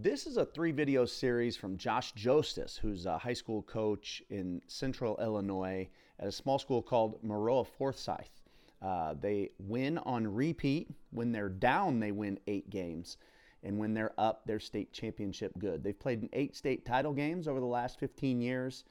This is a three video series from Josh Jostes, who's a high school coach in central Illinois at a small school called Maroa Forsyth. Uh, they win on repeat. When they're down, they win eight games. And when they're up, they're state championship good. They've played in eight state title games over the last 15 years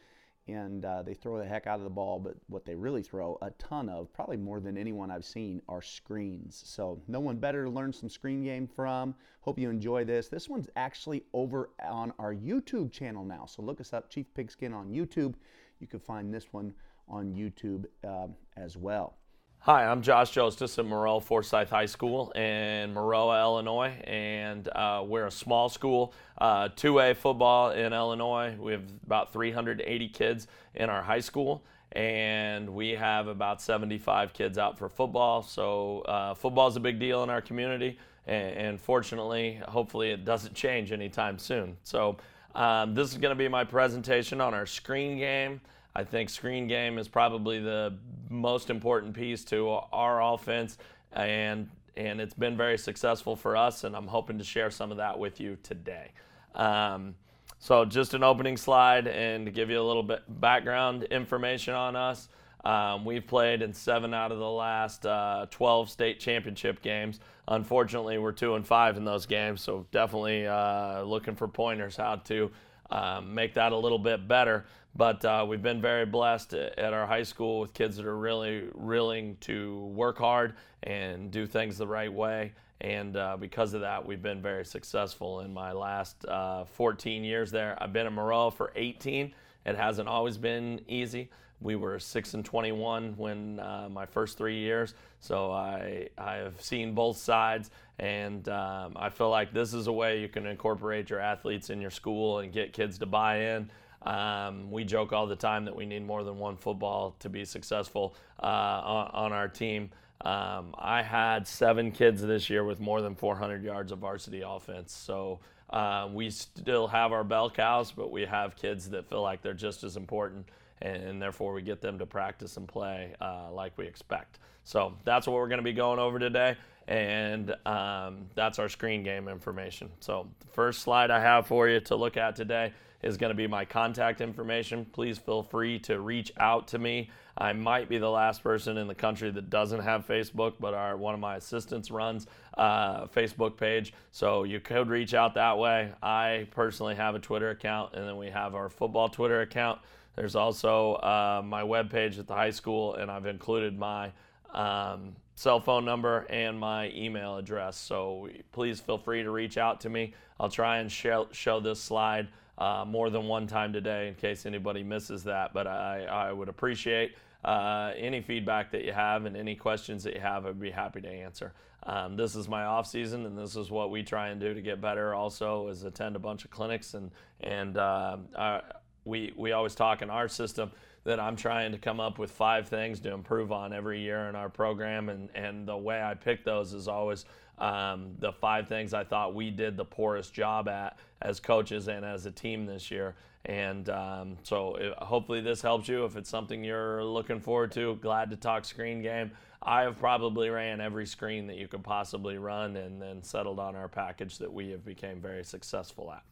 and uh, they throw the heck out of the ball. But what they really throw a ton of, probably more than anyone I've seen, are screens. So no one better to learn some screen game from. Hope you enjoy this. This one's actually over on our YouTube channel now. So look us up, Chief Pigskin on YouTube. You can find this one on YouTube uh, as well. Hi, I'm Josh Jostes at Maroa Forsyth High School in Maroa, Illinois, and uh, we're a small school, uh, 2A football in Illinois. We have about 380 kids in our high school, and we have about 75 kids out for football. So uh, football is a big deal in our community, and, and fortunately, hopefully, it doesn't change anytime soon. So um, this is going to be my presentation on our screen game. I think screen game is probably the most important piece to our offense, and and it's been very successful for us. And I'm hoping to share some of that with you today. Um, so just an opening slide and to give you a little bit background information on us. Um, we've played in seven out of the last uh, 12 state championship games. Unfortunately, we're two and five in those games, so definitely uh, looking for pointers how to um, make that a little bit better. But uh, we've been very blessed at our high school with kids that are really willing to work hard and do things the right way. And uh, because of that, we've been very successful in my last uh, 14 years there. I've been in Maroa for 18. It hasn't always been easy. We were 6 and 21 when uh, my first three years. So I, I have seen both sides. And um, I feel like this is a way you can incorporate your athletes in your school and get kids to buy in. Um, we joke all the time that we need more than one football to be successful uh, on, on, our team. Um, I had seven kids this year with more than 400 yards of varsity offense. So uh, we still have our bell cows, but we have kids that feel like they're just as important, and, and therefore we get them to practice and play uh, like we expect. So that's what we're going to be going over today, and um, that's our screen game information. So the first slide I have for you to look at today is going to be my contact information. Please feel free to reach out to me. I might be the last person in the country that doesn't have Facebook, but our one of my assistants runs a uh, Facebook page, so you could reach out that way. I personally have a Twitter account, and then we have our football Twitter account. There's also uh, my webpage at the high school, and I've included my um, cell phone number and my email address. So please feel free to reach out to me. I'll try and show, show this slide uh, more than one time today in case anybody misses that. But I, I would appreciate uh, any feedback that you have and any questions that you have. I'd be happy to answer. Um, this is my off season, and this is what we try and do to get better. Also, is attend a bunch of clinics and and uh, uh we we always talk in our system that I'm trying to come up with five things to improve on every year in our program, and and the way I pick those is always um, the five things I thought we did the poorest job at as coaches and as a team this year. And um, so it, hopefully this helps you. If it's something you're looking forward to, glad to talk screen game. I have probably ran every screen that you could possibly run and then settled on our package that we have became very successful at.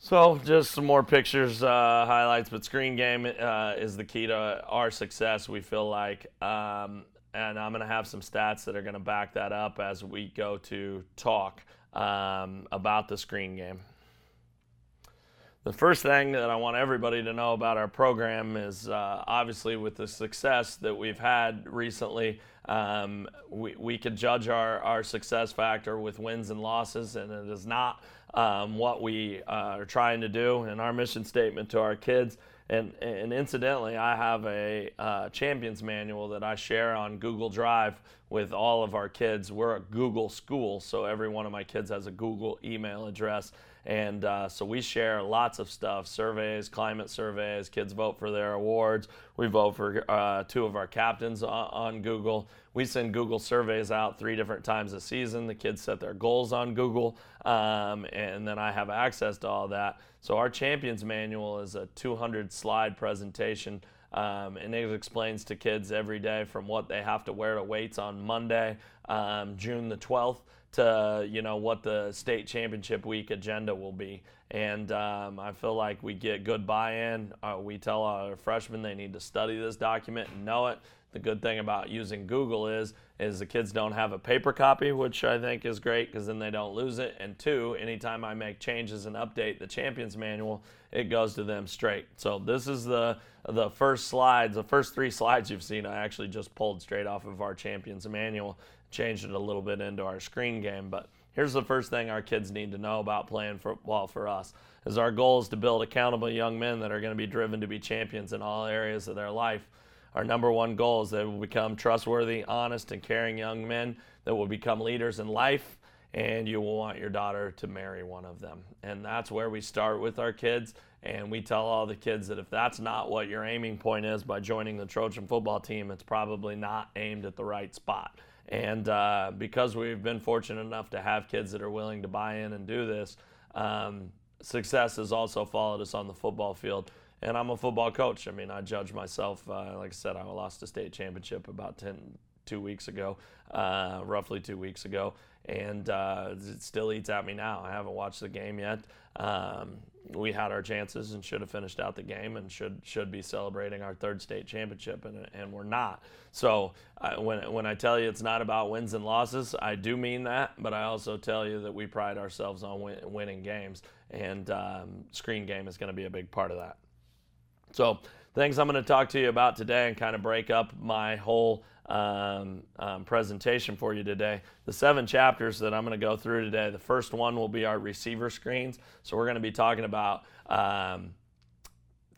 So just some more pictures, uh, highlights, but screen game uh, is the key to our success. We feel like um, and I'm going to have some stats that are going to back that up as we go to talk um, about the screen game. The first thing that I want everybody to know about our program is uh, obviously with the success that we've had recently, um, we, we could judge our, our success factor with wins and losses, and it is not um, what we uh, are trying to do. And our mission statement to our kids and, and incidentally, I have a uh, champions manual that I share on Google Drive with all of our kids. We're a Google school, so every one of my kids has a Google email address. And uh, so we share lots of stuff surveys, climate surveys, kids vote for their awards. We vote for uh, two of our captains on, on, Google. We send Google surveys out three different times a season. The kids set their goals on Google, um, and then I have access to all that. So our champions manual is a 200 slide presentation. Um, and it explains to kids every day from what they have to wear to weights on Monday, um, June the 12th, to you know what the state championship week agenda will be. And um, I feel like we get good buy-in. Uh, we tell our freshmen they need to study this document and know it. The good thing about using Google is is the kids don't have a paper copy, which I think is great because then they don't lose it. And two, anytime I make changes and update the champions manual, it goes to them straight. So this is the the first slides, the first three slides you've seen. I actually just pulled straight off of our champions manual, changed it a little bit into our screen game, but. Here's the first thing our kids need to know about playing football for us is our goal is to build accountable young men that are going to be driven to be champions in all areas of their life our number one goal is that will become trustworthy, honest, and caring young men that will become leaders in life, and you will want your daughter to marry one of them. And that's where we start with our kids. And we tell all the kids that if that's not what your aiming point is by joining the Trojan football team, it's probably not aimed at the right spot. And uh, because we've been fortunate enough to have kids that are willing to buy in and do this, um, success has also followed us on the football field and I'm a football coach. I mean, I judge myself. Uh, like I said, I lost a state championship about 10, two weeks ago, uh, roughly two weeks ago, and uh, it still eats at me now. I haven't watched the game yet. Um, we had our chances and should have finished out the game and should should be celebrating our third state championship and, and we're not. So uh, when when I tell you it's not about wins and losses, I do mean that, but I also tell you that we pride ourselves on win, winning games, and um, screen game is going to be a big part of that. So, things I'm going to talk to you about today and kind of break up my whole um, um, presentation for you today. The seven chapters that I'm going to go through today, the first one will be our receiver screens. So, we're going to be talking about um,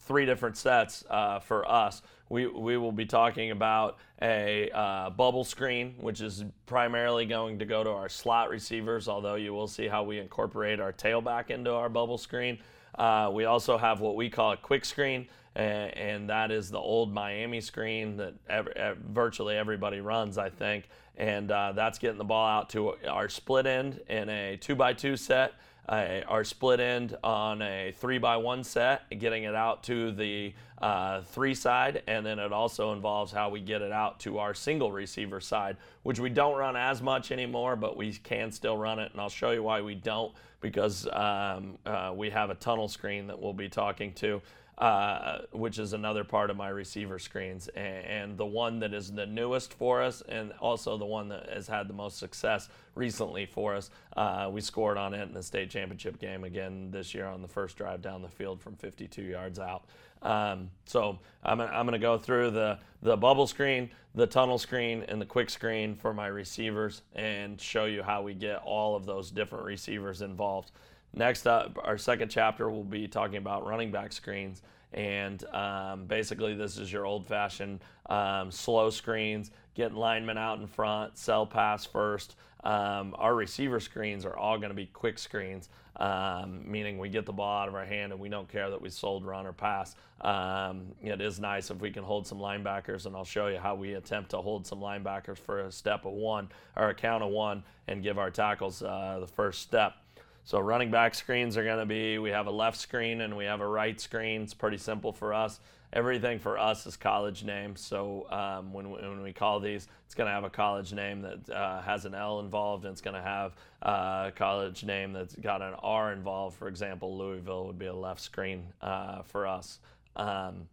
three different sets uh, for us. We, we will be talking about a uh, bubble screen, which is primarily going to go to our slot receivers, although you will see how we incorporate our tailback into our bubble screen. Uh, we also have what we call a quick screen and, that is the old Miami screen that every, virtually everybody runs, I think. And uh, that's getting the ball out to our split end in a two by two set, uh, our split end on a three by one set, getting it out to the uh, three side, and then it also involves how we get it out to our single receiver side, which we don't run as much anymore, but we can still run it, and I'll show you why we don't because um, uh, we have a tunnel screen that we'll be talking to uh, which is another part of my receiver screens, and, and, the one that is the newest for us, and also the one that has had the most success recently for us. Uh, we scored on it in the state championship game again this year on the first drive down the field from 52 yards out. Um, so I'm, I'm going to go through the, the bubble screen, the tunnel screen, and the quick screen for my receivers and show you how we get all of those different receivers involved. Next up, our second chapter will be talking about running back screens. And um, basically, this is your old fashioned um, slow screens, getting linemen out in front, sell pass first. Um, our receiver screens are all going to be quick screens, um, meaning we get the ball out of our hand and we don't care that we sold, run, or pass. Um, it is nice if we can hold some linebackers, and I'll show you how we attempt to hold some linebackers for a step of one or a count of one and give our tackles uh, the first step. So running back screens are going to be, we have a left screen and we have a right screen. It's pretty simple for us. Everything for us is college names. So um, when, when we call these, it's going to have a college name that uh, has an L involved, and it's going to have uh, a college name that's got an R involved. For example, Louisville would be a left screen uh, for us. Um,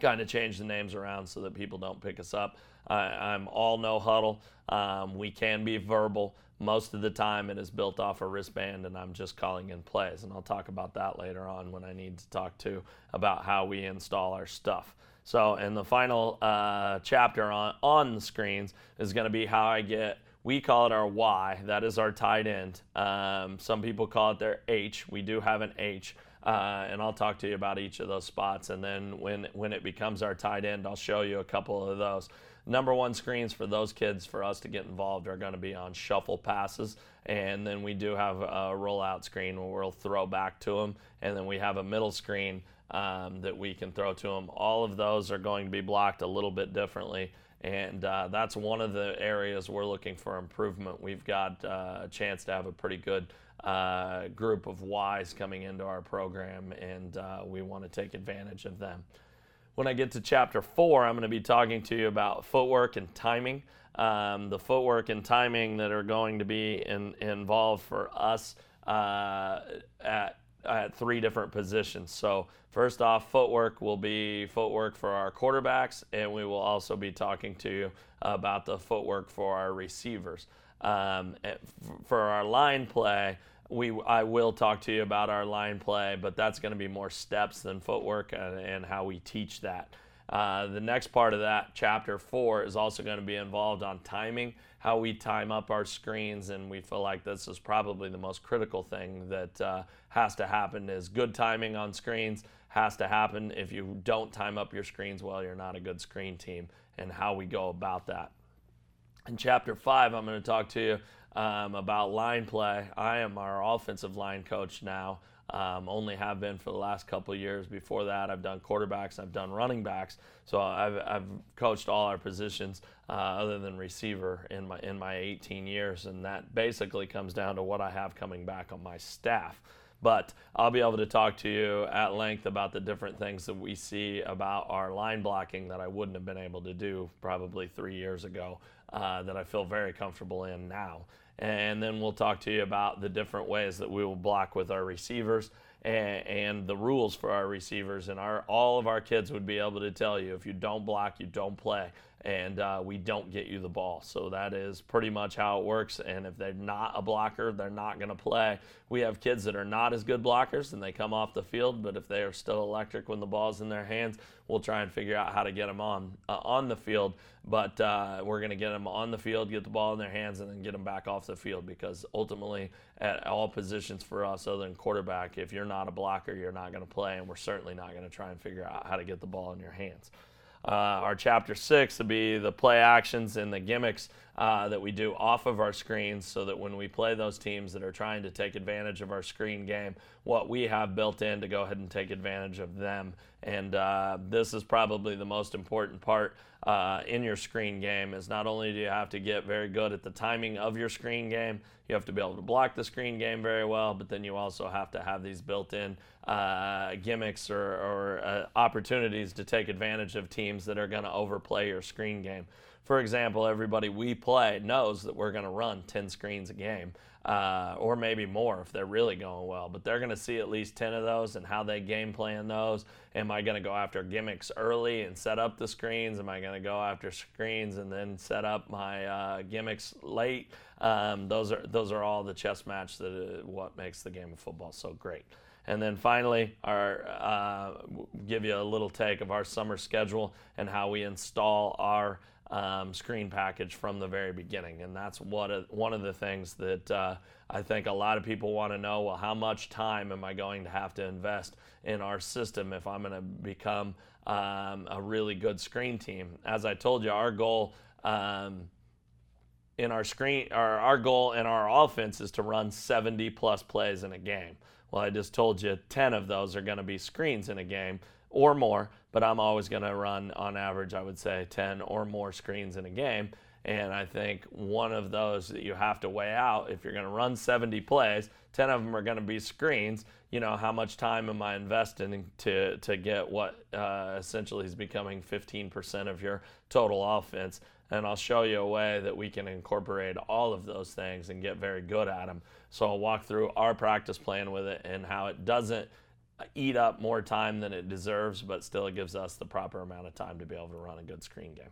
kind of change the names around so that people don't pick us up. I, am all no huddle. Um, we can be verbal. Most of the time, it is built off a wristband, and I'm just calling in plays. And I'll talk about that later on when I need to talk to about how we install our stuff. So, in the final uh, chapter on, on the screens is going to be how I get we call it our Y. That is our tight end. Um, some people call it their H. We do have an H. Uh, and I'll talk to you about each of those spots. And then when when it becomes our tight end, I'll show you a couple of those. Number one screens for those kids for us to get involved are going to be on shuffle passes, and then we do have a rollout screen where we'll throw back to them, and then we have a middle screen um, that we can throw to them. All of those are going to be blocked a little bit differently. And uh, that's one of the areas we're looking for improvement. We've got uh, a chance to have a pretty good uh, group of Ys coming into our program, and uh, we want to take advantage of them. When I get to chapter four, I'm going to be talking to you about footwork and timing. um, the footwork and timing that are going to be in, involved for us uh, at, at three different positions. So, first off, footwork will be footwork for our quarterbacks, and we will also be talking to you about the footwork for our receivers. Um, for our line play, we I will talk to you about our line play, but that's going to be more steps than footwork and, and how we teach that. Uh, the next part of that, chapter four, is also going to be involved on timing, how we time up our screens, and we feel like this is probably the most critical thing that uh, has to happen. Is good timing on screens has to happen. If you don't time up your screens well, you're not a good screen team, and how we go about that. In chapter five, I'm going to talk to you um, about line play. I am our offensive line coach now. Um, only have been for the last couple years. Before that, I've done quarterbacks, I've done running backs. So I've, I've coached all our positions uh, other than receiver in my in my 18 years, and that basically comes down to what I have coming back on my staff. But I'll be able to talk to you at length about the different things that we see about our line blocking that I wouldn't have been able to do probably three years ago. Uh, that I feel very comfortable in now and then we'll talk to you about the different ways that we will block with our receivers and, and, the rules for our receivers. And our all of our kids would be able to tell you if you don't block, you don't play and uh, we don't get you the ball. So that is pretty much how it works. And if they're not a blocker, they're not going to play. We have kids that are not as good blockers and they come off the field, but if they are still electric when the ball's in their hands, we'll try and figure out how to get them on uh, on the field. But uh, we're going to get them on the field, get the ball in their hands, and then get them back off the field because ultimately, at all positions for us, other than quarterback, if you're not a blocker, you're not going to play, and we're certainly not going to try and figure out how to get the ball in your hands. Uh, our chapter six would be the play actions and the gimmicks uh, that we do off of our screens so that when we play those teams that are trying to take advantage of our screen game, what we have built in to go ahead and take advantage of them. And uh, this is probably the most important part uh, in your screen game is not only do you have to get very good at the timing of your screen game, you have to be able to block the screen game very well, but then you also have to have these built-in uh, gimmicks or, or uh, opportunities to take advantage of teams that are going to overplay your screen game. For example, everybody we play knows that we're going to run 10 screens a game uh, or maybe more if they're really going well. But they're going to see at least 10 of those and how they game plan those. Am I going to go after gimmicks early and set up the screens? Am I going to go after screens and then set up my uh, gimmicks late? Um, those are those are all the chess match that uh, what makes the game of football so great. And then finally, our uh, give you a little take of our summer schedule and how we install our um, screen package from the very beginning. And that's what a, one of the things that uh, I think a lot of people want to know. Well, how much time am I going to have to invest in our system if I'm going to become um, a really good screen team? As I told you, our goal. Um, in our screen, our, our goal in our offense is to run 70 plus plays in a game. Well, I just told you 10 of those are going to be screens in a game or more, but I'm always going to run on average, I would say 10 or more screens in a game. And I think one of those that you have to weigh out if you're going to run 70 plays, 10 of them are going to be screens. You know, how much time am I investing to, to get what uh, essentially is becoming 15% of your total offense? And I'll show you a way that we can incorporate all of those things and get very good at them. So I'll walk through our practice plan with it and how it doesn't eat up more time than it deserves, but still it gives us the proper amount of time to be able to run a good screen game.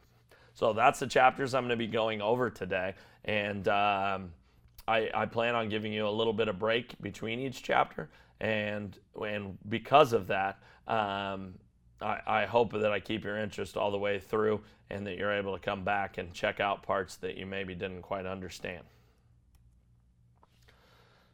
So that's the chapters I'm going to be going over today. And um, I, I, plan on giving you a little bit of break between each chapter. And, and because of that, um, I, I hope that I keep your interest all the way through and that you're able to come back and check out parts that you maybe didn't quite understand.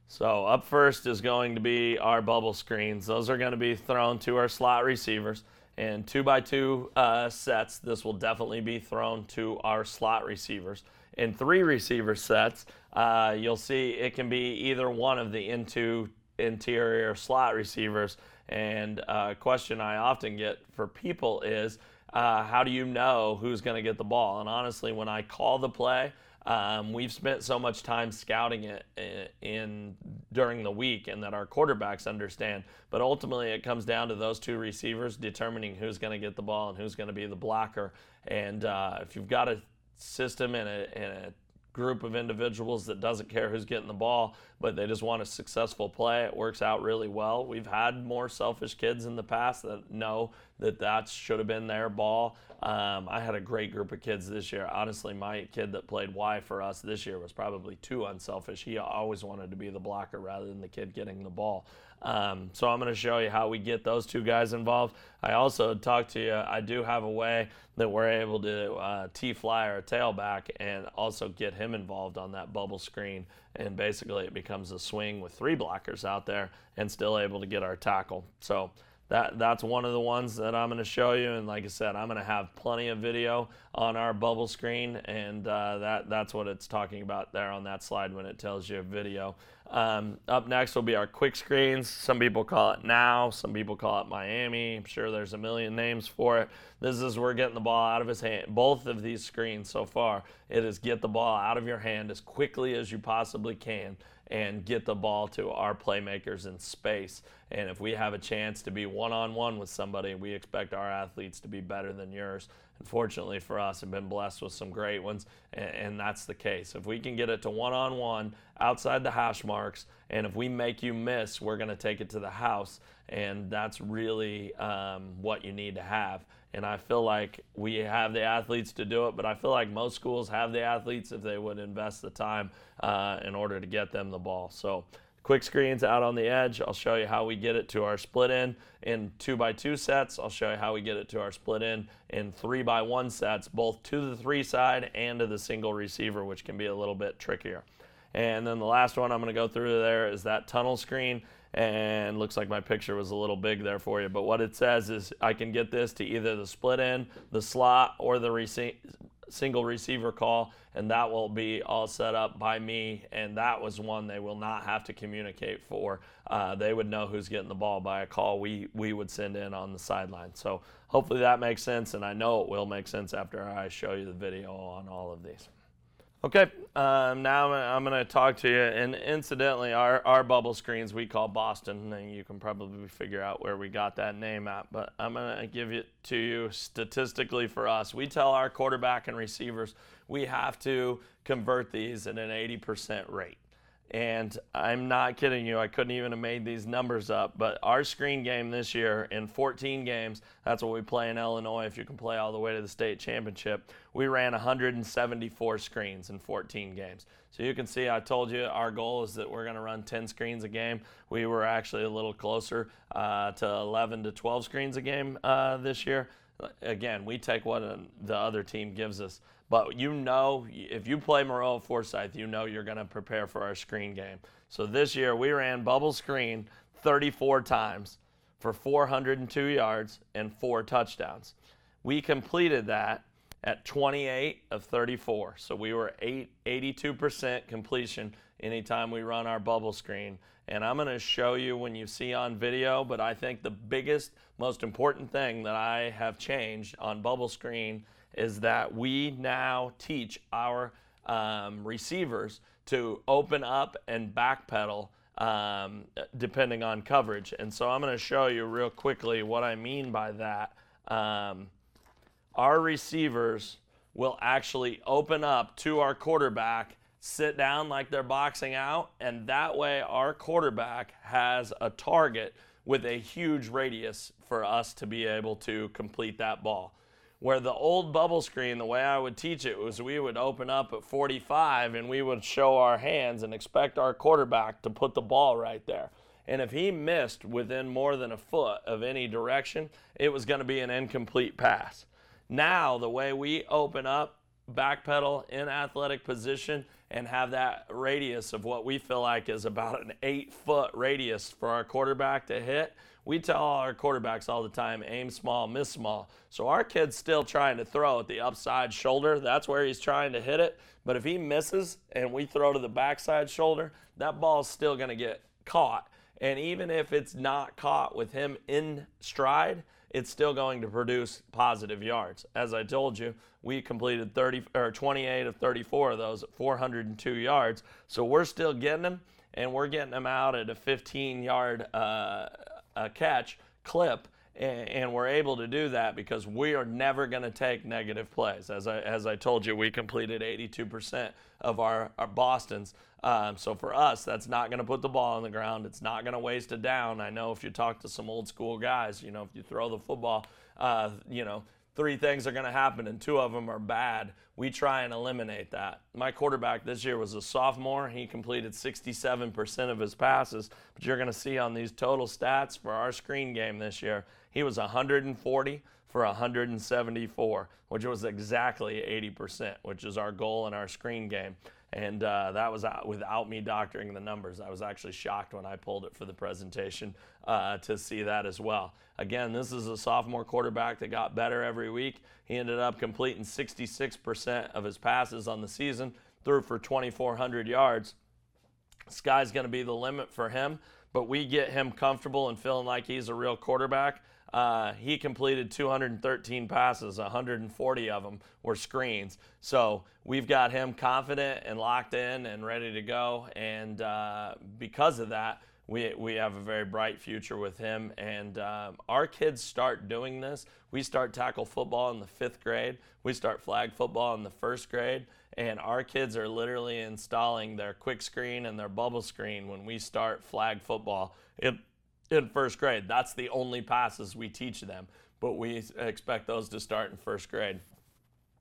So up first is going to be our bubble screens. Those are going to be thrown to our slot receivers. And two by two uh, sets, this will definitely be thrown to our slot receivers. In three receiver sets, uh, you'll see it can be either one of the into interior slot receivers. And a uh, question I often get for people is, uh, how do you know who's going to get the ball? And honestly, when I call the play, um, we've spent so much time scouting it in, in during the week, and that our quarterbacks understand. But ultimately, it comes down to those two receivers determining who's going to get the ball and who's going to be the blocker. And uh, if you've got a system and a, and a group of individuals that doesn't care who's getting the ball, but they just want a successful play. It works out really well. We've had more selfish kids in the past that know that that should have been their ball. Um, I had a great group of kids this year. Honestly, my kid that played Y for us this year was probably too unselfish. He always wanted to be the blocker rather than the kid getting the ball. Um, so I'm going to show you how we get those two guys involved. I also talked to you. I do have a way that we're able to uh, T-fly or tailback and also get him involved on that bubble screen. And basically, it becomes a swing with three blockers out there and still able to get our tackle. So that that's one of the ones that I'm going to show you. And like I said, I'm going to have plenty of video on our bubble screen, and uh, that that's what it's talking about there on that slide when it tells you video. Um, up next will be our quick screens. Some people call it now, some people call it Miami. I'm sure there's a million names for it. This is we're getting the ball out of his hand. Both of these screens so far, it is get the ball out of your hand as quickly as you possibly can and get the ball to our playmakers in space. And if we have a chance to be one on one with somebody, we expect our athletes to be better than yours. Unfortunately for us, have been blessed with some great ones, and, and that's the case. If we can get it to one on one outside the hash marks, and if we make you miss, we're going to take it to the house, and that's really um, what you need to have. And I feel like we have the athletes to do it, but I feel like most schools have the athletes if they would invest the time uh, in order to get them the ball. So quick screens out on the edge. I'll show you how we get it to our split end in two by two sets. I'll show you how we get it to our split end in three by one sets, both to the three side and to the single receiver, which can be a little bit trickier. And then the last one I'm going to go through there is that tunnel screen and looks like my picture was a little big there for you. But what it says is I can get this to either the split end, the slot, or the rece- single receiver call, and that will be all set up by me. And that was one they will not have to communicate for. Uh, they would know who's getting the ball by a call we we would send in on the sideline. So hopefully that makes sense, and I know it will make sense after I show you the video on all of these. Okay, um, now I'm going to talk to you. And incidentally, our, our bubble screens we call Boston, and you can probably figure out where we got that name at. But I'm going to give it to you statistically for us. We tell our quarterback and receivers we have to convert these at an 80% rate. And I'm not kidding you, I couldn't even have made these numbers up. But our screen game this year in 14 games, that's what we play in Illinois if you can play all the way to the state championship. We ran 174 screens in 14 games. So you can see, I told you our goal is that we're going to run 10 screens a game. We were actually a little closer uh, to 11 to 12 screens a game uh, this year. Again, we take what the other team gives us. But you know, if you play Maroa Forsyth, you know you're going to prepare for our screen game. So this year we ran bubble screen 34 times for 402 yards and four touchdowns. We completed that at 28 of 34. So we were 8, 82% completion anytime we run our bubble screen. And I'm going to show you when you see on video, but I think the biggest, most important thing that I have changed on bubble screen is that we now teach our um, receivers to open up and backpedal um, depending on coverage. And so I'm going to show you real quickly what I mean by that. Um, our receivers will actually open up to our quarterback, sit down like they're boxing out, and that way our quarterback has a target with a huge radius for us to be able to complete that ball. Where the old bubble screen, the way I would teach it was we would open up at 45 and we would show our hands and expect our quarterback to put the ball right there. And if he missed within more than a foot of any direction, it was going to be an incomplete pass. Now, the way we open up, backpedal in athletic position, and have that radius of what we feel like is about an eight foot radius for our quarterback to hit we tell our quarterbacks all the time aim small, miss small. So our kid's still trying to throw at the upside shoulder. That's where he's trying to hit it. But if he misses and we throw to the backside shoulder, that ball's still going to get caught. And even if it's not caught with him in stride, it's still going to produce positive yards. As I told you, we completed 30 or 28 of 34 of those 402 yards. So we're still getting them, and we're getting them out at a 15 yard uh, uh, catch clip And, we're able to do that because we are never going to take negative plays. As I, as I told you, we completed 82% of our, our Boston's. Um, so for us, that's not going to put the ball on the ground. It's not going to waste it down. I know if you talk to some old school guys, you know, if you throw the football, uh, you know, three things are going to happen and two of them are bad. We try and eliminate that. My quarterback this year was a sophomore. He completed 67% of his passes, but you're going to see on these total stats for our screen game this year, he was 140 for 174, which was exactly 80%, which is our goal in our screen game. And uh, that was without me doctoring the numbers. I was actually shocked when I pulled it for the presentation uh, to see that as well. Again, this is a sophomore quarterback that got better every week. He ended up completing 66% of his passes on the season, threw for 2,400 yards. Sky's going to be the limit for him, but we get him comfortable and feeling like he's a real quarterback uh, he completed 213 passes, 140 of them were screens. So we've got him confident and locked in and ready to go. And uh, because of that, we, we have a very bright future with him. And um, our kids start doing this. We start tackle football in the fifth grade, we start flag football in the first grade. And our kids are literally installing their quick screen and their bubble screen when we start flag football. It, in first grade. That's the only passes we teach them, but we expect those to start in first grade.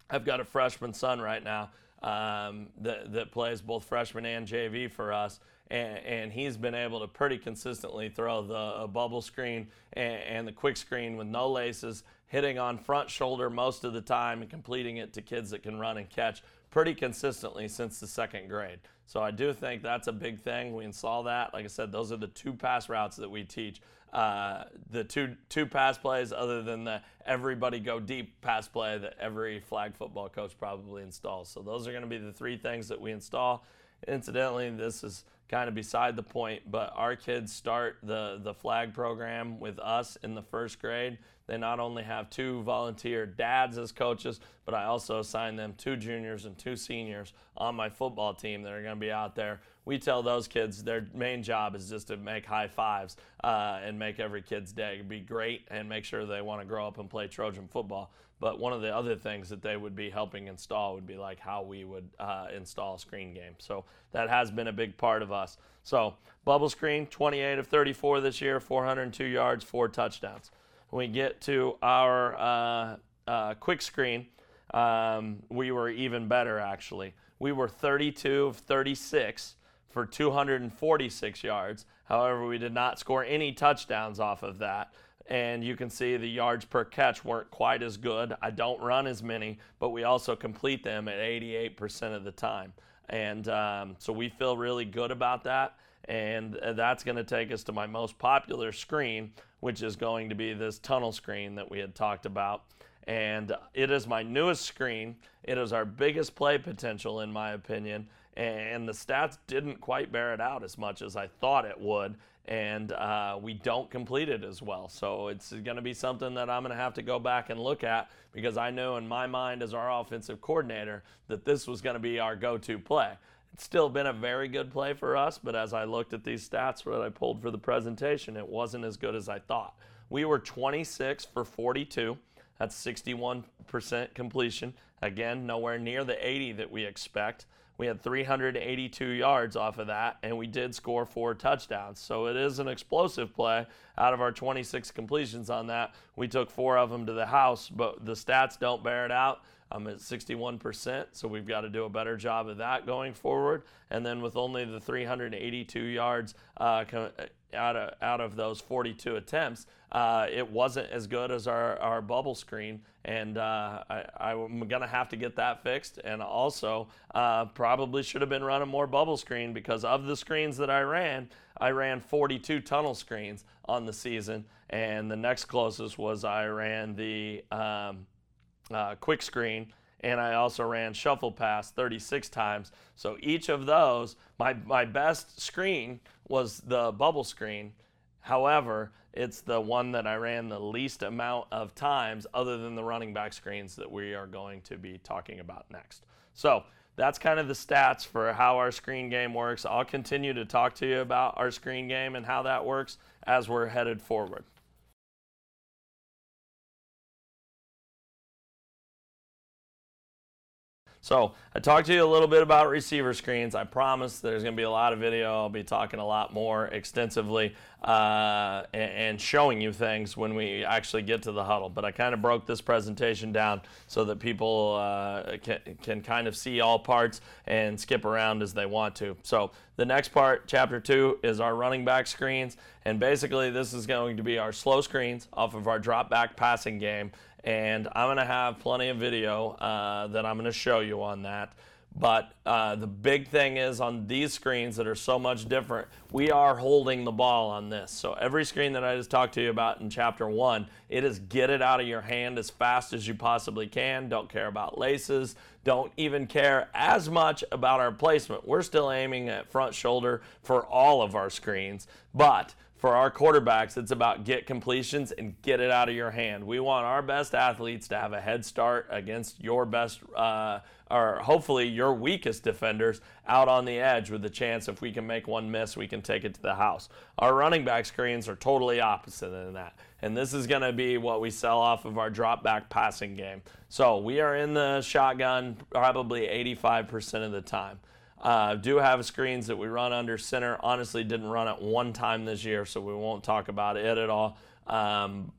I've got a freshman son right now um, that, that plays both freshman and JV for us, and, and he's been able to pretty consistently throw the bubble screen and, and the quick screen with no laces, hitting on front shoulder most of the time and completing it to kids that can run and catch pretty consistently since the second grade. So I do think that's a big thing. We install that. Like I said, those are the two pass routes that we teach. Uh, the two two pass plays, other than the everybody go deep pass play that every flag football coach probably installs. So those are going to be the three things that we install. Incidentally, this is kind of beside the point, but our kids start the, the flag program with us in the first grade. They not only have two volunteer dads as coaches, but I also assign them two juniors and two seniors on my football team that are going to be out there. We tell those kids their main job is just to make high fives uh, and make every kid's day be great and make sure they want to grow up and play Trojan football. But one of the other things that they would be helping install would be like how we would uh, install screen game. So that has been a big part of us. So bubble screen, 28 of 34 this year, 402 yards, four touchdowns. When we get to our uh, uh, quick screen, um, we were even better actually. We were 32 of 36 for 246 yards. However, we did not score any touchdowns off of that and you can see the yards per catch weren't quite as good. I don't run as many, but we also complete them at 88% of the time. And um, so we feel really good about that. And that's going to take us to my most popular screen, which is going to be this tunnel screen that we had talked about. And it is my newest screen. It is our biggest play potential, in my opinion. And the stats didn't quite bear it out as much as I thought it would and uh, we don't complete it as well. So it's going to be something that I'm going to have to go back and look at because I know in my mind as our offensive coordinator that this was going to be our go-to play. It's still been a very good play for us, but as I looked at these stats that I pulled for the presentation, it wasn't as good as I thought. We were 26 for 42. That's 61% completion. Again, nowhere near the 80 that we expect. We had 382 yards off of that, and we did score four touchdowns. So it is an explosive play. Out of our 26 completions on that, we took four of them to the house, but the stats don't bear it out. I'm at 61%, so we've got to do a better job of that going forward. And then with only the 382 yards uh, out of out of those 42 attempts, uh, it wasn't as good as our, our bubble screen, and uh, I, am gonna have to get that fixed. And also, uh, probably should have been running more bubble screen because of the screens that I ran, I ran 42 tunnel screens on the season, and the next closest was I ran the um, uh, quick screen and I also ran shuffle pass 36 times. So each of those, my, my best screen was the bubble screen. However, it's the one that I ran the least amount of times, other than the running back screens that we are going to be talking about next. So that's kind of the stats for how our screen game works. I'll continue to talk to you about our screen game and how that works as we're headed forward. So I talked to you a little bit about receiver screens. I promise there's going to be a lot of video. I'll be talking a lot more extensively uh, and, showing you things when we actually get to the huddle. But I kind of broke this presentation down so that people uh, can, can kind of see all parts and skip around as they want to. So the next part, chapter two, is our running back screens. And basically, this is going to be our slow screens off of our drop back passing game and I'm going to have plenty of video uh, that I'm going to show you on that. But uh, the big thing is on these screens that are so much different, we are holding the ball on this. So every screen that I just talked to you about in chapter one, it is get it out of your hand as fast as you possibly can. Don't care about laces. Don't even care as much about our placement. We're still aiming at front shoulder for all of our screens, but for our quarterbacks, it's about get completions and get it out of your hand. We want our best athletes to have a head start against your best, uh, or hopefully your weakest defenders out on the edge with the chance if we can make one miss, we can take it to the house. Our running back screens are totally opposite than that. And this is going to be what we sell off of our drop back passing game. So we are in the shotgun probably 85% of the time. Uh, do have screens that we run under center. Honestly, didn't run it one time this year, so we won't talk about it at all. Um,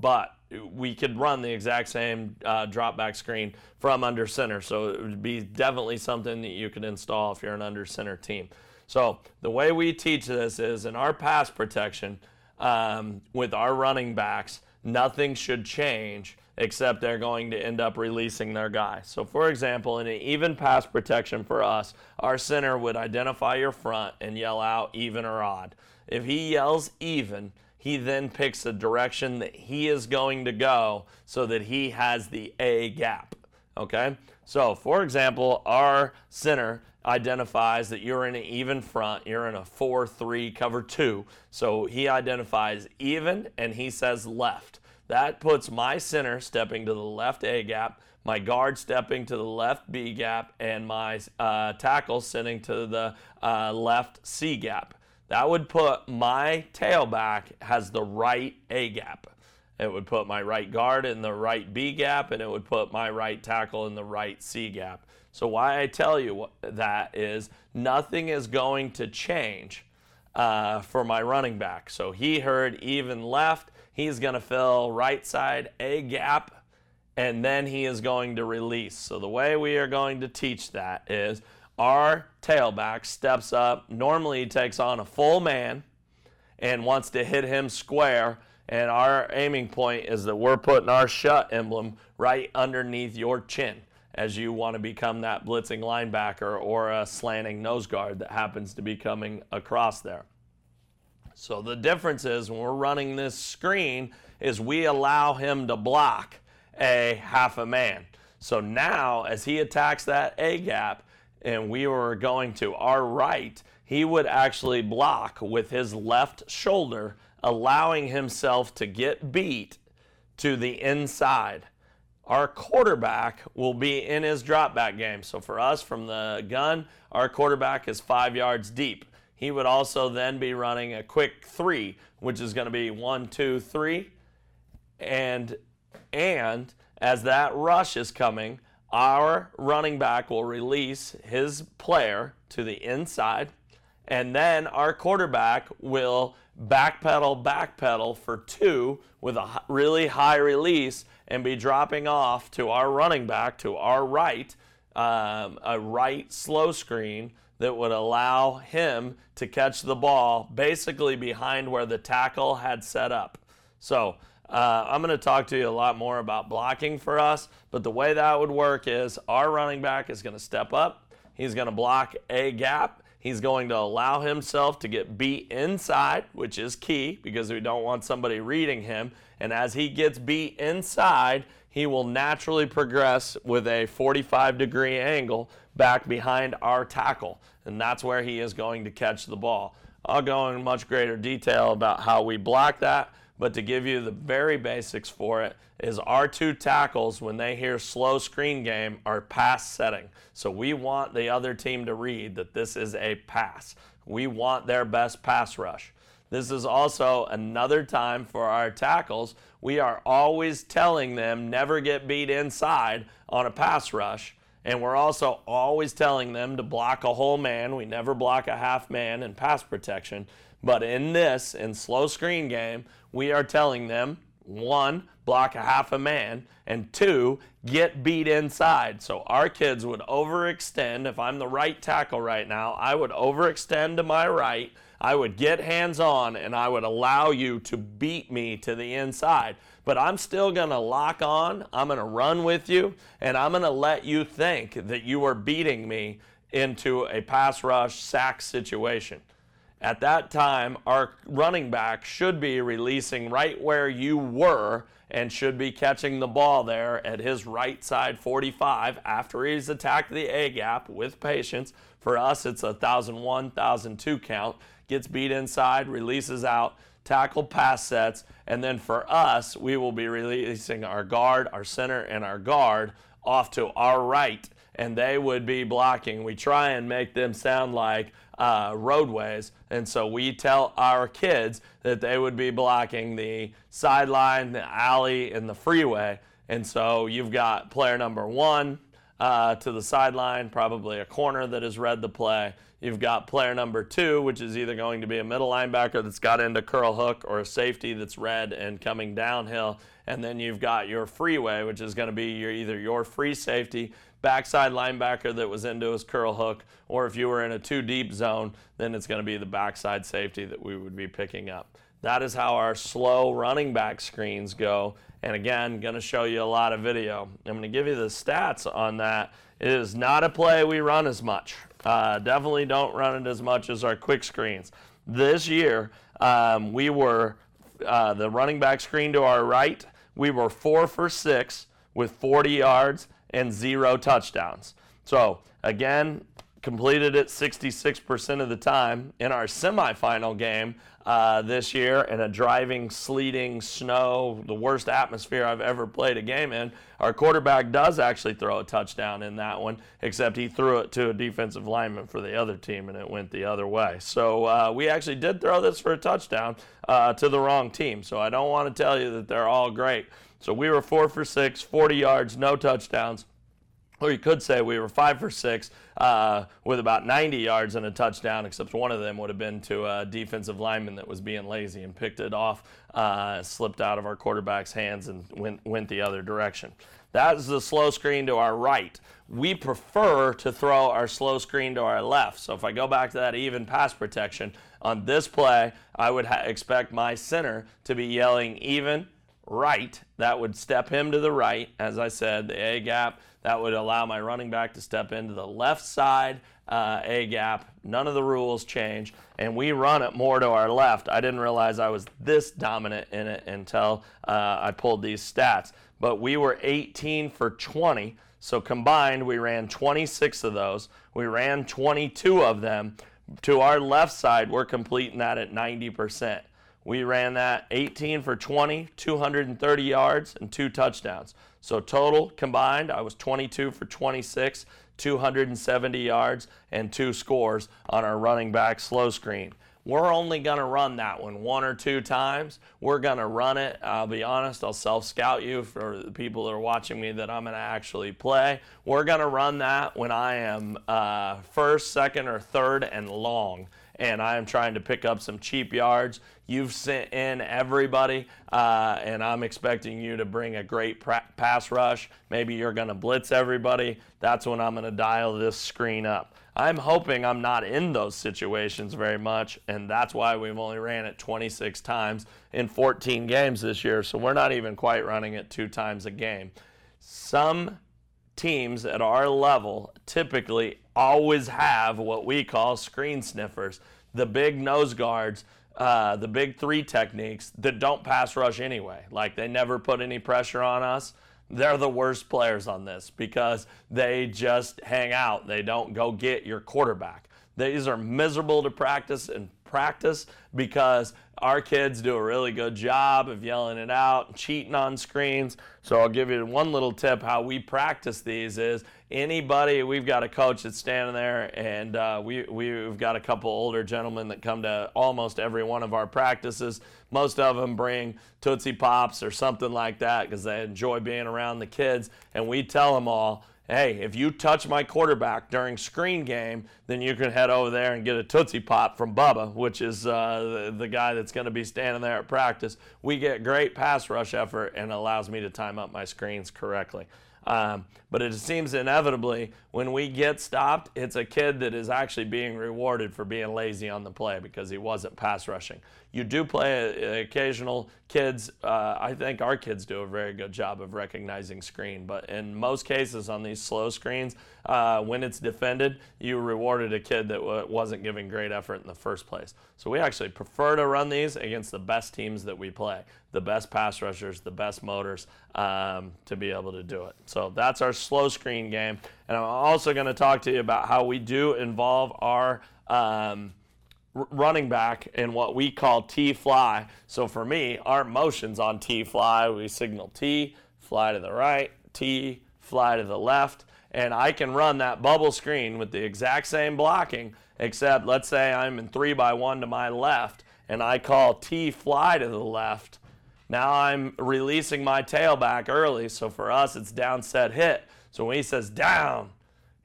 but we could run the exact same uh, drop back screen from under center. So it would be definitely something that you could install if you're an under center team. So the way we teach this is in our pass protection um, with our running backs, nothing should change except they're going to end up releasing their guy. So, for example, in an even pass protection for us, our center would identify your front and yell out even or odd. If he yells even, he then picks a direction that he is going to go so that he has the A gap. Okay? So, for example, our center identifies that you're in an even front, you're in a 4 3 cover 2. So he identifies even and he says left. That puts my center stepping to the left A gap, my guard stepping to the left B gap, and my uh, tackle sitting to the uh, left C gap. That would put my tailback has the right A gap. It would put my right guard in the right B gap, and it would put my right tackle in the right C gap. So, why I tell you that is nothing is going to change uh, for my running back. So, he heard even left He's going to fill right side A gap, and then he is going to release. So the way we are going to teach that is our tailback steps up. Normally, he takes on a full man and wants to hit him square. And our aiming point is that we're putting our shut emblem right underneath your chin as you want to become that blitzing linebacker or a slanting nose guard that happens to be coming across there. So the difference is when we're running this screen is we allow him to block a half a man. So now as he attacks that A gap and we were going to our right, he would actually block with his left shoulder, allowing himself to get beat to the inside. Our quarterback will be in his drop back game. So for us from the gun, our quarterback is five yards deep he would also then be running a quick three, which is going to be one, two, three. And, and as that rush is coming, our running back will release his player to the inside, and then our quarterback will backpedal, backpedal for two with a really high release and be dropping off to our running back to our right, um, a right slow screen that would allow him to catch the ball basically behind where the tackle had set up. So uh, I'm going to talk to you a lot more about blocking for us, but the way that would work is our running back is going to step up, he's going to block a gap. He's going to allow himself to get beat inside, which is key because we don't want somebody reading him. And as he gets beat inside, he will naturally progress with a 45 degree angle back behind our tackle. And that's where he is going to catch the ball. I'll go in much greater detail about how we block that, but to give you the very basics for it is our two tackles when they hear slow screen game are pass setting. So we want the other team to read that this is a pass. We want their best pass rush. This is also another time for our tackles. We are always telling them never get beat inside on a pass rush And we're also always telling them to block a whole man. We never block a half man in pass protection. But in this, in slow screen game, we are telling them one, block a half a man, and two, get beat inside. So our kids would overextend. If I'm the right tackle right now, I would overextend to my right. I would get hands on and I would allow you to beat me to the inside. But I'm still going to lock on. I'm going to run with you and I'm going to let you think that you are beating me into a pass rush sack situation. At that time, our running back should be releasing right where you were and should be catching the ball there at his right side 45 after he's attacked the A gap with patience. For us, it's a 1001, 1002 count. Gets beat inside, releases out, tackle pass sets, and then for us, we will be releasing our guard, our center, and our guard off to our right, and they would be blocking. We try and make them sound like uh, roadways. And so we tell our kids that they would be blocking the sideline, the alley, and the freeway. And so you've got player number one uh, to the sideline, probably a corner that has read the play. You've got player number two, which is either going to be a middle linebacker that's got into curl hook or a safety that's read and coming downhill. And then you've got your freeway, which is going to be your, either your free safety backside linebacker that was into his curl hook, or if you were in a two deep zone, then it's going to be the backside safety that we would be picking up. That is how our slow running back screens go. And again, going to show you a lot of video. I'm going to give you the stats on that. It is not a play we run as much. Uh, definitely don't run it as much as our quick screens. This year, um, we were uh, the running back screen to our right. We were four for six with 40 yards and zero touchdowns. So, again, completed it 66% of the time. In our semifinal game uh, this year, in a driving, sleeting, snow, the worst atmosphere I've ever played a game in, our quarterback does actually throw a touchdown in that one, except he threw it to a defensive lineman for the other team and it went the other way. So uh, we actually did throw this for a touchdown uh, to the wrong team. So I don't want to tell you that they're all great. So we were four for six, 40 yards, no touchdowns. Or you could say we were five for six uh, with about 90 yards and a touchdown, except one of them would have been to a defensive lineman that was being lazy and picked it off, uh, slipped out of our quarterback's hands, and went, went the other direction. That is the slow screen to our right. We prefer to throw our slow screen to our left. So if I go back to that even pass protection, on this play, I would ha- expect my center to be yelling even right. That would step him to the right, as I said, the A gap. That would allow my running back to step into the left side uh, A gap. None of the rules change. And we run it more to our left. I didn't realize I was this dominant in it until uh, I pulled these stats. But we were 18 for 20. So combined, we ran 26 of those. We ran 22 of them. To our left side, we're completing that at 90%. We ran that 18 for 20, 230 yards, and two touchdowns. So total combined, I was 22 for 26, 270 yards, and two scores on our running back slow screen. We're only going to run that one one or two times. We're going to run it. I'll be honest, I'll self scout you for the people that are watching me that I'm going to actually play. We're going to run that when I am uh, first, second, or third and long and I am trying to pick up some cheap yards. You've sent in everybody, uh, and I'm expecting you to bring a great pass rush. Maybe you're going to blitz everybody. That's when I'm going to dial this screen up. I'm hoping I'm not in those situations very much, and that's why we've only ran it 26 times in 14 games this year. So we're not even quite running it two times a game. Some teams at our level typically always have what we call screen sniffers, the big nose guards, uh, the big three techniques that don't pass rush anyway. Like they never put any pressure on us. They're the worst players on this because they just hang out. They don't go get your quarterback. These are miserable to practice and practice because our kids do a really good job of yelling it out and cheating on screens. So I'll give you one little tip how we practice these is anybody, we've got a coach that's standing there and uh, we, we've got a couple older gentlemen that come to almost every one of our practices. Most of them bring Tootsie Pops or something like that because they enjoy being around the kids. And we tell them all, hey, if you touch my quarterback during screen game, then you can head over there and get a Tootsie Pop from Bubba, which is uh, the, the guy that's going to be standing there at practice. We get great pass rush effort and allows me to time up my screens correctly. Um, but it seems inevitably when we get stopped, it's a kid that is actually being rewarded for being lazy on the play because he wasn't pass rushing. You do play occasional kids. Uh, I think our kids do a very good job of recognizing screen, but in most cases on these slow screens, uh, when it's defended, you rewarded a kid that w- wasn't giving great effort in the first place. So we actually prefer to run these against the best teams that we play, the best pass rushers, the best motors um, to be able to do it. So that's our slow screen game. And I'm also going to talk to you about how we do involve our um, r- running back in what we call T fly. So for me, our motions on T fly, we signal T, fly to the right, T, fly to the left. And I can run that bubble screen with the exact same blocking, except let's say I'm in three by one to my left, and I call T fly to the left. Now I'm releasing my tailback early, so for us it's down set hit. So when he says down,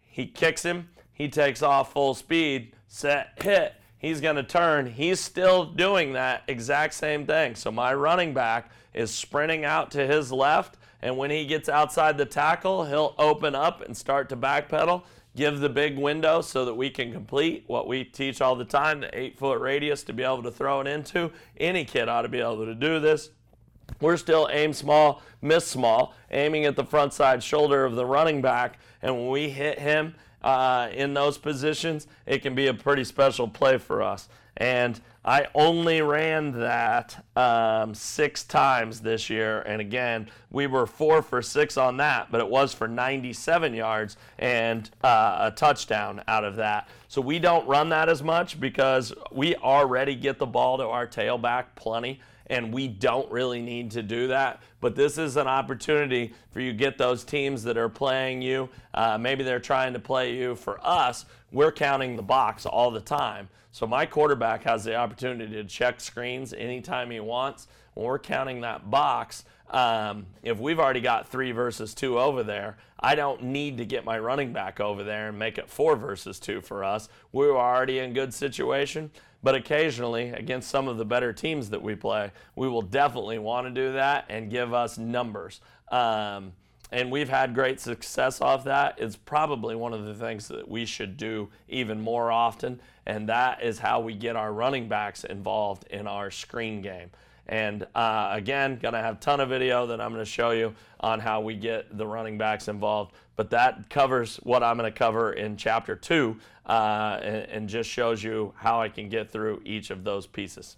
he kicks him, he takes off full speed, set, hit. He's going to turn. He's still doing that exact same thing. So my running back is sprinting out to his left, and when he gets outside the tackle, he'll open up and start to backpedal, give the big window so that we can complete what we teach all the time the eight foot radius to be able to throw it into. Any kid ought to be able to do this. We're still aim small, miss small, aiming at the front side shoulder of the running back. And when we hit him uh, in those positions, it can be a pretty special play for us. And I only ran that um, six times this year. And again, we were four for six on that, but it was for 97 yards and uh, a touchdown out of that. So we don't run that as much because we already get the ball to our tailback plenty and we don't really need to do that. But this is an opportunity for you get those teams that are playing you. Uh, maybe they're trying to play you. For us, we're counting the box all the time. So my quarterback has the opportunity to check screens anytime he wants. When we're counting that box, um, if we've already got three versus two over there, I don't need to get my running back over there and make it four versus two for us. We're already in good situation. But occasionally, against some of the better teams that we play, we will definitely want to do that and give us numbers. Um, and we've had great success off that. It's probably one of the things that we should do even more often, and that is how we get our running backs involved in our screen game. And uh, again, gonna have ton of video that I'm gonna show you on how we get the running backs involved. But that covers what I'm gonna cover in chapter two, uh, and, and just shows you how I can get through each of those pieces.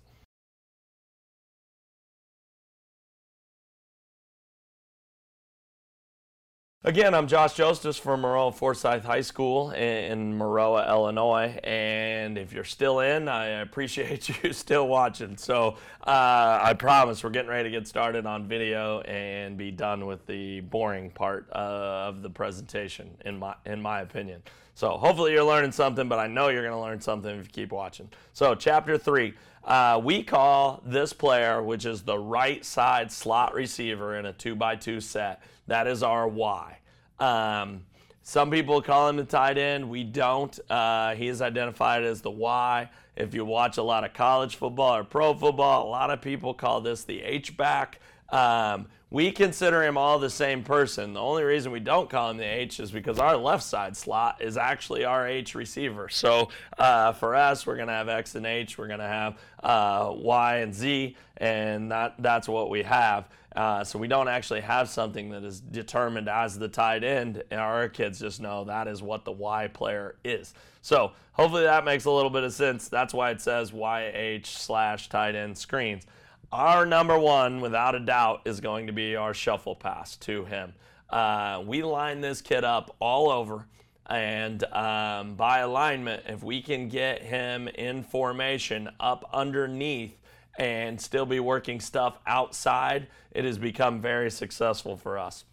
Again, I'm Josh Jostes from Maroa Forsyth High School in Maroa, Illinois. And if you're still in, I appreciate you still watching. So uh, I promise we're getting ready to get started on video and be done with the boring part uh, of the presentation, in my, in my opinion. So hopefully you're learning something, but I know you're going to learn something if you keep watching. So, chapter three, uh, we call this player, which is the right side slot receiver in a two by two set, that is our Y. Um, some people call him the tight end. We don't. Uh, he is identified as the Y. If you watch a lot of college football or pro football, a lot of people call this the H back. Um, we consider him all the same person. The only reason we don't call him the H is because our left side slot is actually our H receiver. So uh, for us, we're going to have X and H, we're going to have uh, Y and Z, and that, that's what we have. Uh, so we don't actually have something that is determined as the tight end. And our kids just know that is what the Y player is. So hopefully that makes a little bit of sense. That's why it says YH slash tight end screens. Our number one, without a doubt, is going to be our shuffle pass to him. Uh, we line this kid up all over. And um, by alignment, if we can get him in formation up underneath and still be working stuff outside, it has become very successful for us.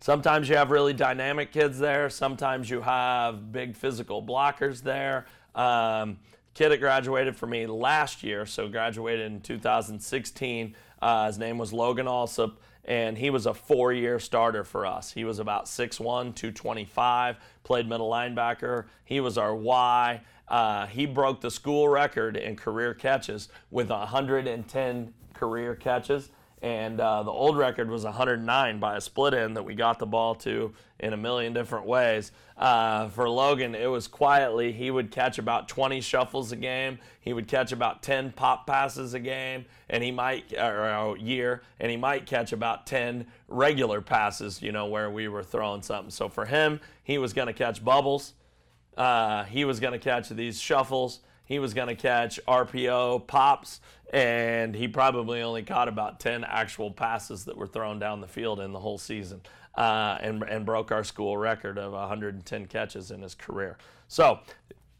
Sometimes you have really dynamic kids there. Sometimes you have big physical blockers there. Um, kid that graduated for me last year, so graduated in 2016, Uh, his name was Logan Alsop, and he was a four year starter for us. He was about 6'1, 225, played middle linebacker. He was our Y. Uh, he broke the school record in career catches with 110 career catches and uh, the old record was 109 by a split end that we got the ball to in a million different ways. Uh, for Logan, it was quietly, he would catch about 20 shuffles a game. He would catch about 10 pop passes a game, and he might, or a year, and he might catch about 10 regular passes, you know, where we were throwing something. So for him, he was going to catch bubbles. Uh, he was going to catch these shuffles he was going to catch RPO pops, and he probably only caught about 10 actual passes that were thrown down the field in the whole season uh, and, and broke our school record of 110 catches in his career. So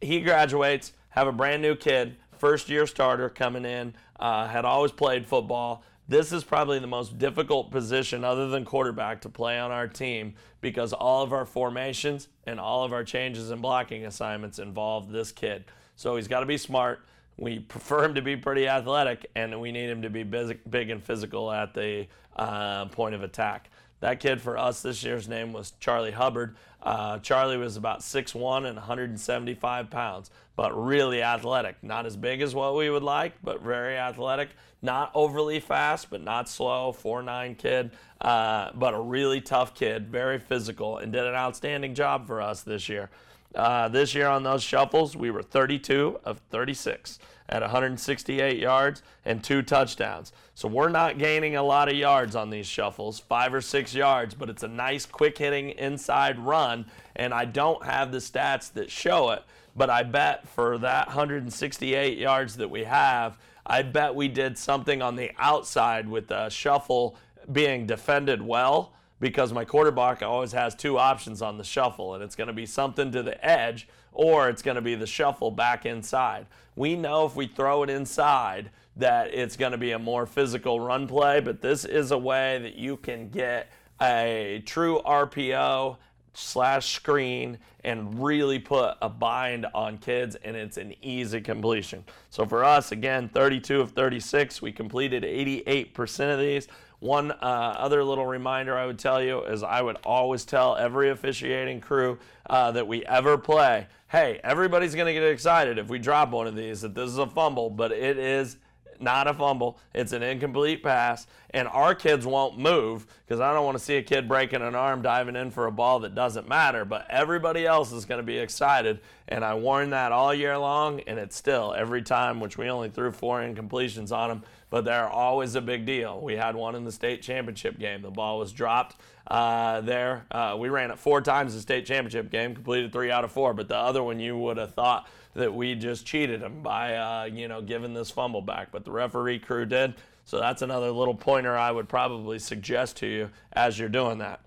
he graduates, have a brand new kid, first year starter coming in, uh, had always played football. This is probably the most difficult position other than quarterback to play on our team because all of our formations and all of our changes in blocking assignments involve this kid. So he's got to be smart. We prefer him to be pretty athletic, and we need him to be big and physical at the uh, point of attack. That kid for us this year's name was Charlie Hubbard. Uh, Charlie was about 6'1 and 175 pounds, but really athletic. Not as big as what we would like, but very athletic. Not overly fast, but not slow. 4'9 kid, uh, but a really tough kid, very physical, and did an outstanding job for us this year. Uh, this year on those shuffles, we were 32 of 36 at 168 yards and two touchdowns. So we're not gaining a lot of yards on these shuffles, five or six yards, but it's a nice quick hitting inside run. And I don't have the stats that show it, but I bet for that 168 yards that we have, I bet we did something on the outside with the shuffle being defended well because my quarterback always has two options on the shuffle, and it's going to be something to the edge or it's going to be the shuffle back inside. We know if we throw it inside that it's going to be a more physical run play, but this is a way that you can get a true RPO slash screen and really put a bind on kids and it's an easy completion. So for us, again, 32 of 36, we completed 88% of these. One uh, other little reminder I would tell you is I would always tell every officiating crew uh, that we ever play hey, everybody's going to get excited if we drop one of these that this is a fumble, but it is not a fumble. It's an incomplete pass. And our kids won't move because I don't want to see a kid breaking an arm diving in for a ball that doesn't matter. But everybody else is going to be excited. And I warned that all year long. And it's still every time, which we only threw four incompletions on them, but they're always a big deal. We had one in the state championship game. The ball was dropped uh, there. Uh, we ran it four times the state championship game, completed three out of four. But the other one, you would have thought that we just cheated them by, uh, you know, giving this fumble back. But the referee crew did. So that's another little pointer I would probably suggest to you as you're doing that.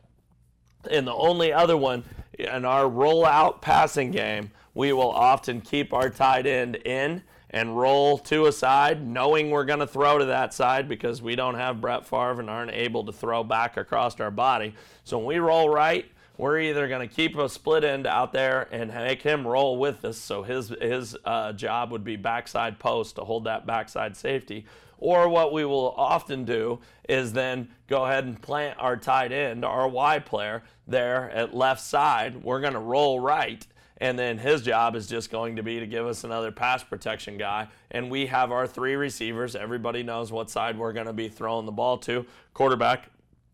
And the only other one in our rollout passing game, we will often keep our tight end in and roll to a side, knowing we're going to throw to that side because we don't have Brett Favre and aren't able to throw back across our body. So when we roll right, we're either going to keep a split end out there and make him roll with us. So his his uh, job would be backside post to hold that backside safety. Or what we will often do is then go ahead and plant our tight end, our Y player, there at left side. We're going to roll right. And then his job is just going to be to give us another pass protection guy. And we have our three receivers. Everybody knows what side we're going to be throwing the ball to. Quarterback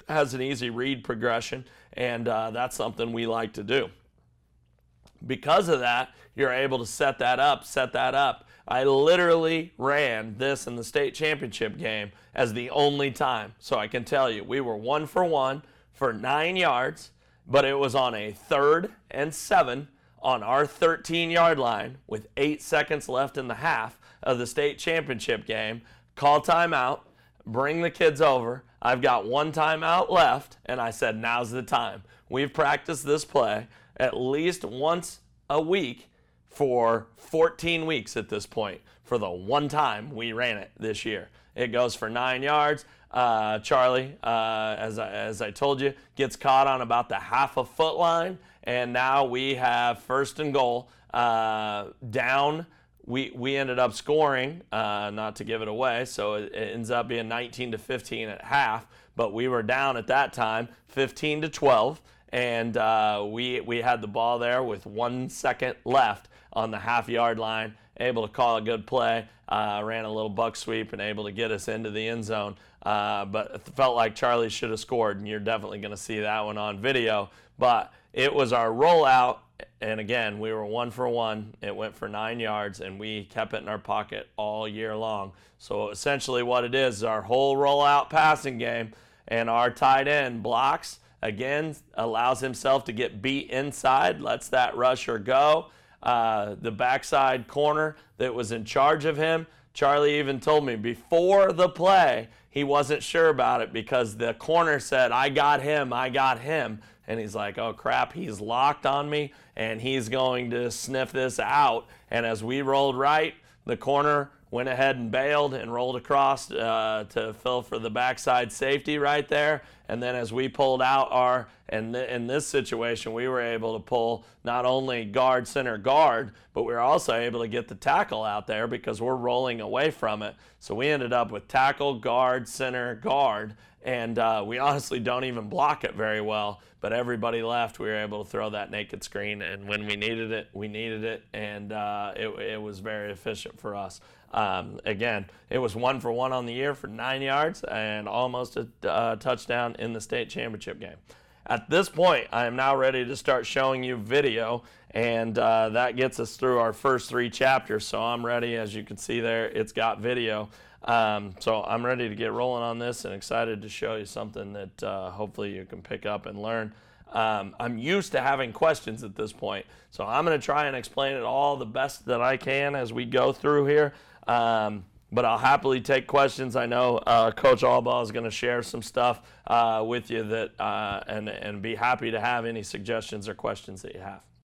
has an easy read progression and uh, that's something we like to do. Because of that, you're able to set that up, set that up. I literally ran this in the state championship game as the only time. So I can tell you, we were one for one for nine yards, but it was on a third and seven on our 13 yard line with eight seconds left in the half of the state championship game. Call timeout, bring the kids over. I've got one timeout left, and I said, now's the time. We've practiced this play at least once a week for 14 weeks at this point for the one time we ran it this year. It goes for nine yards. Uh, Charlie, uh, as, I, as I told you, gets caught on about the half a foot line, and now we have first and goal uh, down we, we ended up scoring, uh, not to give it away, so it, it, ends up being 19 to 15 at half. But we were down at that time, 15 to 12, and uh, we we had the ball there with one second left on the half yard line, able to call a good play. Uh, ran a little buck sweep and able to get us into the end zone. Uh, but it felt like Charlie should have scored, and you're definitely going to see that one on video. But it was our rollout and again, we were one for one. It went for nine yards, and we kept it in our pocket all year long. So essentially, what it is, is our whole rollout passing game, and our tight end blocks again allows himself to get beat inside, lets that rusher go. Uh, the backside corner that was in charge of him, Charlie even told me before the play he wasn't sure about it because the corner said, I got him, I got him. And he's like, oh crap, he's locked on me and he's going to sniff this out. And as we rolled right, the corner went ahead and bailed and rolled across uh, to fill for the backside safety right there. And then as we pulled out our, and th- in this situation, we were able to pull not only guard, center, guard, but we were also able to get the tackle out there because we're rolling away from it. So we ended up with tackle, guard, center, guard. And uh, we honestly don't even block it very well, but everybody left. We were able to throw that naked screen, and when we needed it, we needed it, and uh, it, it was very efficient for us. Um, again, it was one for one on the year for nine yards and almost a uh, touchdown in the state championship game. At this point, I am now ready to start showing you video, and uh, that gets us through our first three chapters. So I'm ready, as you can see there, it's got video. Um, so I'm ready to get rolling on this and excited to show you something that uh, hopefully you can pick up and learn. Um, I'm used to having questions at this point, so I'm going to try and explain it all the best that I can as we go through here. Um, but I'll happily take questions. I know uh, Coach Allbaugh is going to share some stuff uh, with you that, uh, and and be happy to have any suggestions or questions that you have.